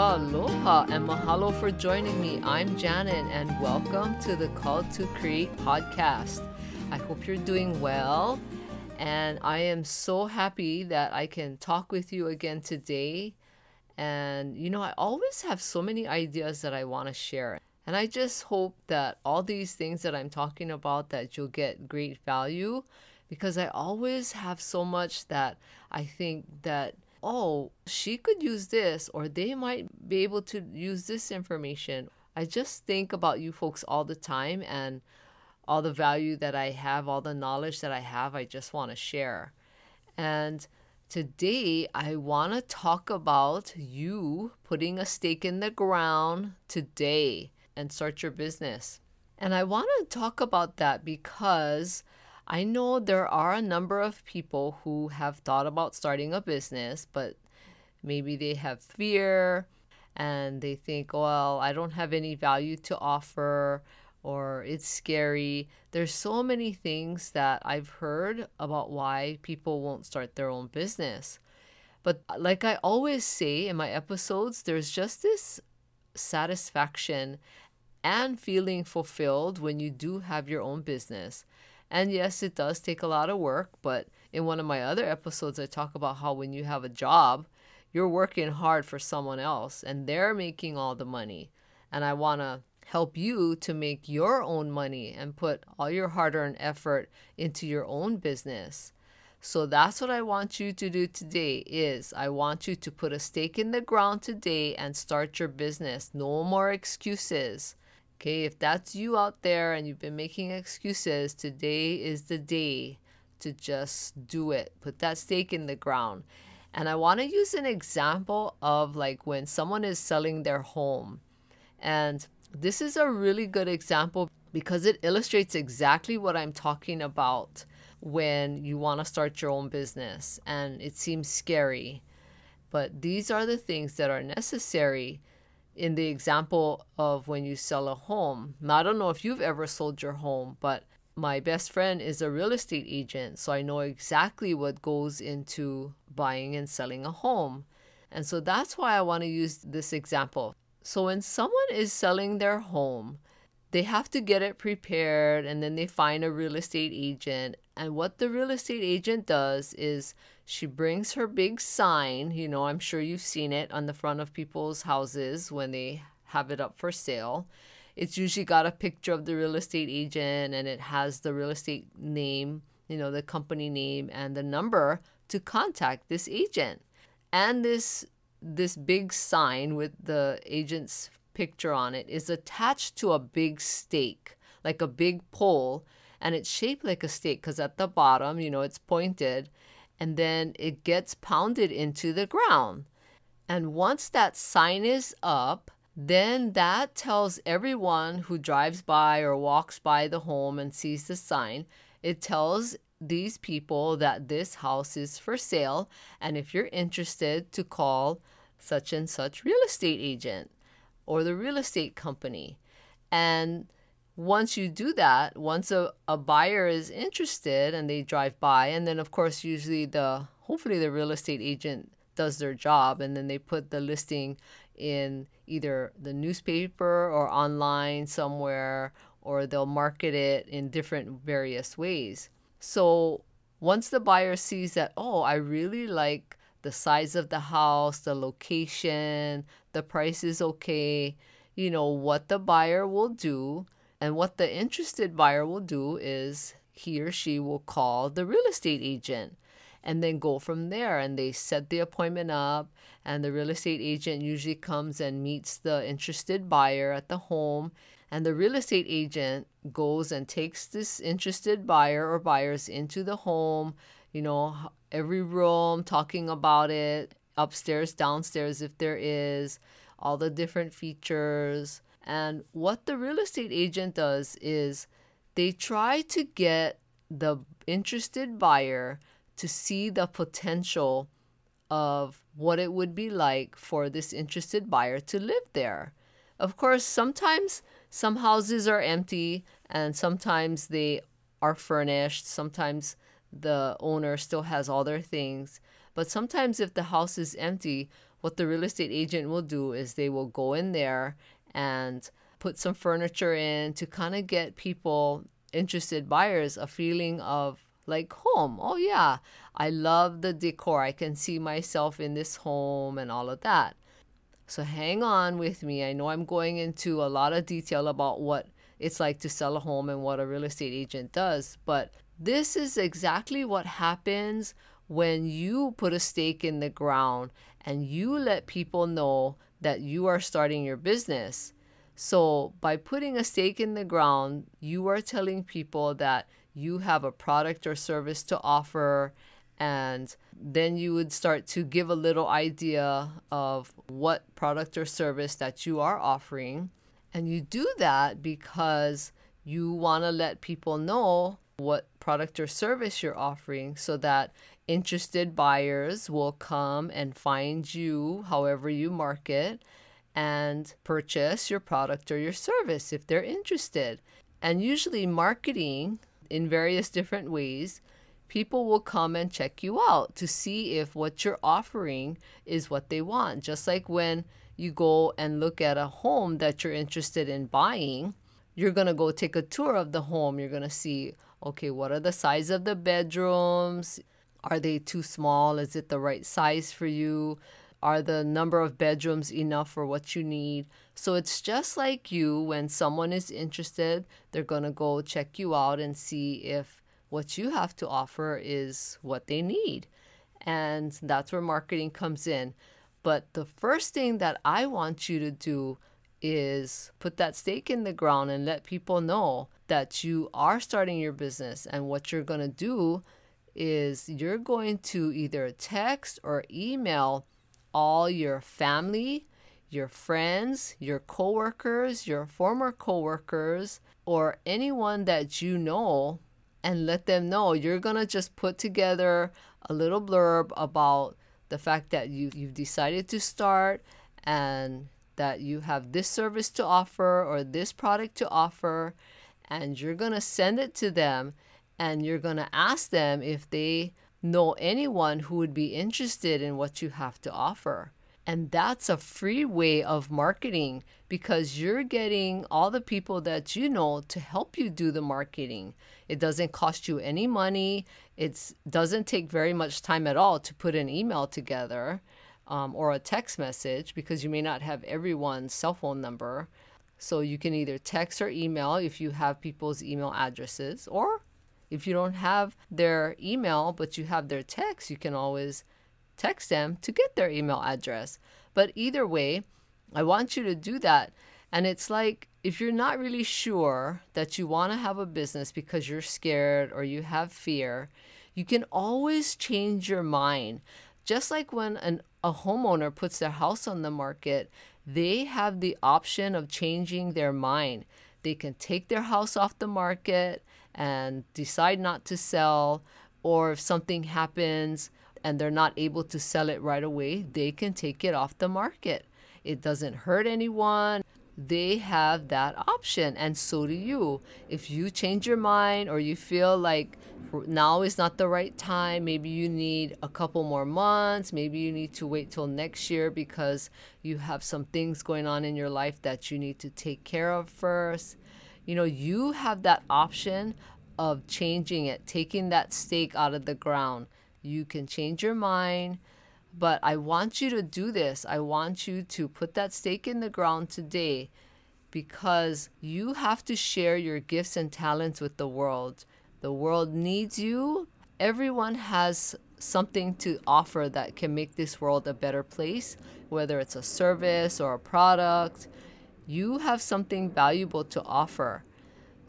Aloha and mahalo for joining me. I'm Janet and welcome to the Call to Create podcast. I hope you're doing well and I am so happy that I can talk with you again today. And you know, I always have so many ideas that I want to share. And I just hope that all these things that I'm talking about that you'll get great value because I always have so much that I think that oh, she could use this, or they might be able to use this information. I just think about you folks all the time and all the value that I have, all the knowledge that I have, I just want to share. And today, I want to talk about you putting a stake in the ground today and start your business. And I want to talk about that because I know there are a number of people who have thought about starting a business, but maybe they have fear and they think, well, I don't have any value to offer or it's scary. There's so many things that I've heard about why people won't start their own business. But like I always say in my episodes, there's just this satisfaction and feeling fulfilled when you do have your own business. And yes, it does take a lot of work, but in one of my other episodes, I talk about how when you have a job, you're working hard for someone else and they're making all the money. And I want to help you to make your own money and put all your hard earned effort into your own business. So that's what I want you to do today is I want you to put a stake in the ground today and start your business. No more excuses. Okay, if that's you out there and you've been making excuses, today is the day to just do it. Put that stake in the ground. And I want to use an example of like when someone is selling their home. And this is a really good example because it illustrates exactly what I'm talking about when you want to start your own business and it seems scary. But these are the things that are necessary in the example of when you sell a home. Now, I don't know if you've ever sold your home, but my best friend is a real estate agent, so I know exactly what goes into buying and selling a home. And so that's why I want to use this example. So when someone is selling their home, they have to get it prepared and then they find a real estate agent. And what the real estate agent does is she brings her big sign. You know, I'm sure you've seen it on the front of people's houses when they have it up for sale. It's usually got a picture of the real estate agent and it has the real estate name, you know, the company name and the number to contact this agent. And this this big sign with the agent's picture on it is attached to a big stake, like a big pole, and it's shaped like a stake because at the bottom, you know, it's pointed and then it gets pounded into the ground. And once that sign is up, then that tells everyone who drives by or walks by the home and sees the sign, it tells these people that this house is for sale. And if you're interested, to call such and such real estate agent or the real estate company. And once you do that, once a, a buyer is interested and they drive by, and then of course, usually the hopefully the real estate agent does their job and then they put the listing in either the newspaper or online somewhere or they'll market it in different various ways. So once the buyer sees that, oh, I really like the size of the house, the location, the price is okay, you know, what the buyer will do and what the interested buyer will do is he or she will call the real estate agent and then go from there. And they set the appointment up, and the real estate agent usually comes and meets the interested buyer at the home. And the real estate agent goes and takes this interested buyer or buyers into the home, you know, every room, talking about it, upstairs, downstairs, if there is, all the different features and what the real estate agent does is they try to get the interested buyer to see the potential of what it would be like for this interested buyer to live there. Of course, sometimes some houses are empty and sometimes they are furnished. Sometimes the owner still has all their things. But sometimes, if the house is empty, what the real estate agent will do is they will go in there and put some furniture in to kind of get people interested buyers a feeling of like home. Oh yeah, I love the decor. I can see myself in this home and all of that. So hang on with me. I know I'm going into a lot of detail about what it's like to sell a home and what a real estate agent does, but this is exactly what happens when you put a stake in the ground and you let people know that you are starting your business. So, by putting a stake in the ground, you are telling people that you have a product or service to offer, and then you would start to give a little idea of what product or service that you are offering. And you do that because you want to let people know what product or service you're offering so that interested buyers will come and find you however you market and purchase your product or your service if they're interested. And usually, marketing in various different ways, people will come and check you out to see if what you're offering is what they want. Just like when you go and look at a home that you're interested in buying, you're going to go take a tour of the home. You're going to see, okay, what are the size of the bedrooms? Are they too small? Is it the right size for you? Are the number of bedrooms enough for what you need? So it's just like you when someone is interested, they're going to go check you out and see if what you have to offer is what they need. And that's where marketing comes in. But the first thing that I want you to do is put that stake in the ground and let people know that you are starting your business. And what you're going to do is you're going to either text or email all your family, your friends, your coworkers, your former coworkers, or anyone that you know and let them know you're going to just put together a little blurb about the fact that you you've decided to start and that you have this service to offer or this product to offer and you're going to send it to them and you're going to ask them if they know anyone who would be interested in what you have to offer. And that's a free way of marketing because you're getting all the people that you know to help you do the marketing. It doesn't cost you any money. It doesn't take very much time at all to put an email together um, or a text message because you may not have everyone's cell phone number. So you can either text or email if you have people's email addresses, or if you don't have their email but you have their text, you can always text them to get their email address. But either way, I want you to do that. And it's like if you're not really sure that you want to have a business because you're scared or you have fear, you can always change your mind. Just like when an, a homeowner puts their house on the market, they have the option of changing their mind. They can take their house off the market and decide not to sell, or if something happens and they're not able to sell it right away, they can take it off the market. It doesn't hurt anyone. They have that option, and so do you. If you change your mind or you feel like now is not the right time, maybe you need a couple more months, maybe you need to wait till next year because you have some things going on in your life that you need to take care of first you know, you have that option of changing it, taking that stake out of the ground. You can change your mind, but I want you to do this. I want you to put that stake in the ground today because you have to share your gifts and talents with the world. The world needs you. Everyone has something to offer that can make this world a better place, whether it's a service or a product you have something valuable to offer.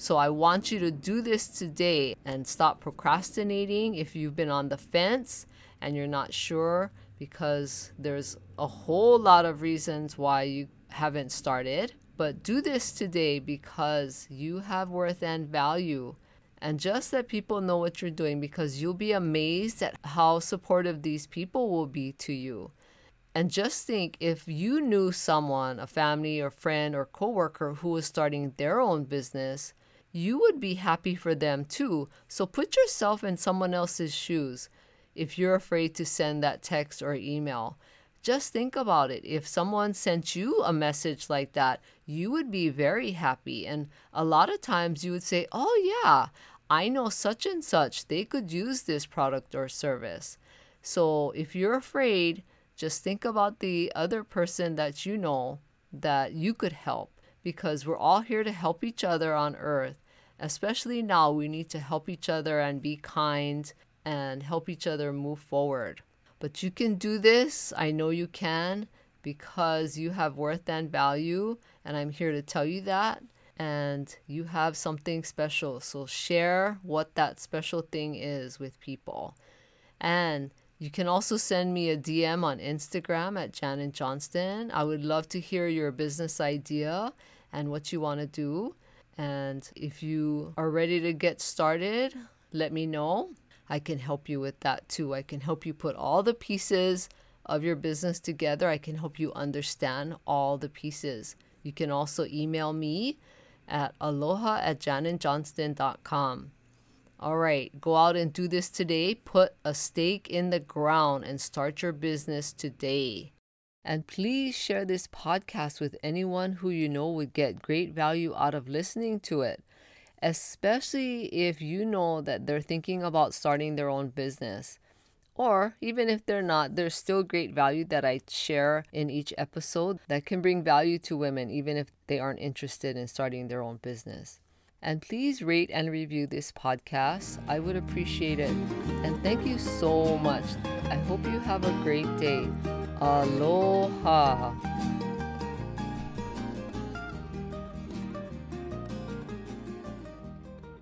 So I want you to do this today and stop procrastinating if you've been on the fence and you're not sure because there's a whole lot of reasons why you haven't started. But do this today because you have worth and value. And just let people know what you're doing because you'll be amazed at how supportive these people will be to you. And just think if you knew someone, a family or friend or coworker who was starting their own business, you would be happy for them too. So put yourself in someone else's shoes. If you're afraid to send that text or email, Just think about it. If someone sent you a message like that, you would be very happy. And a lot of times you would say, Oh, yeah, I know such and such. They could use this product or service. So if you're afraid, just think about the other person that you know that you could help because we're all here to help each other on earth. Especially now, we need to help each other and be kind and help each other move forward. But you can do this. I know you can because you have worth and value. And I'm here to tell you that. And you have something special. So share what that special thing is with people. And you can also send me a DM on Instagram at Janet Johnston. I would love to hear your business idea and what you want to do. And if you are ready to get started, let me know. I can help you with that too. I can help you put all the pieces of your business together. I can help you understand all the pieces. You can also email me at aloha at janetjohnston.com. All right, go out and do this today. Put a stake in the ground and start your business today. And please share this podcast with anyone who you know would get great value out of listening to it, especially if you know that they're thinking about starting their own business. Or even if they're not, there's still great value that I share in each episode that can bring value to women, even if they aren't interested in starting their own business. And please rate and review this podcast. I would appreciate it. And thank you so much. I hope you have a great day. Aloha.